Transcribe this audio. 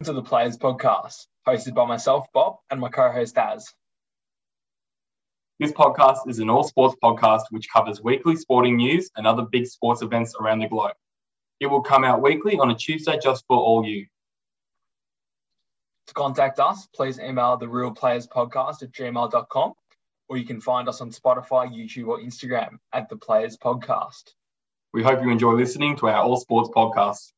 Welcome to the Players Podcast, hosted by myself, Bob, and my co host, Az. This podcast is an all sports podcast which covers weekly sporting news and other big sports events around the globe. It will come out weekly on a Tuesday just for all you. To contact us, please email the Real Players Podcast at gmail.com or you can find us on Spotify, YouTube, or Instagram at the Players Podcast. We hope you enjoy listening to our all sports podcast.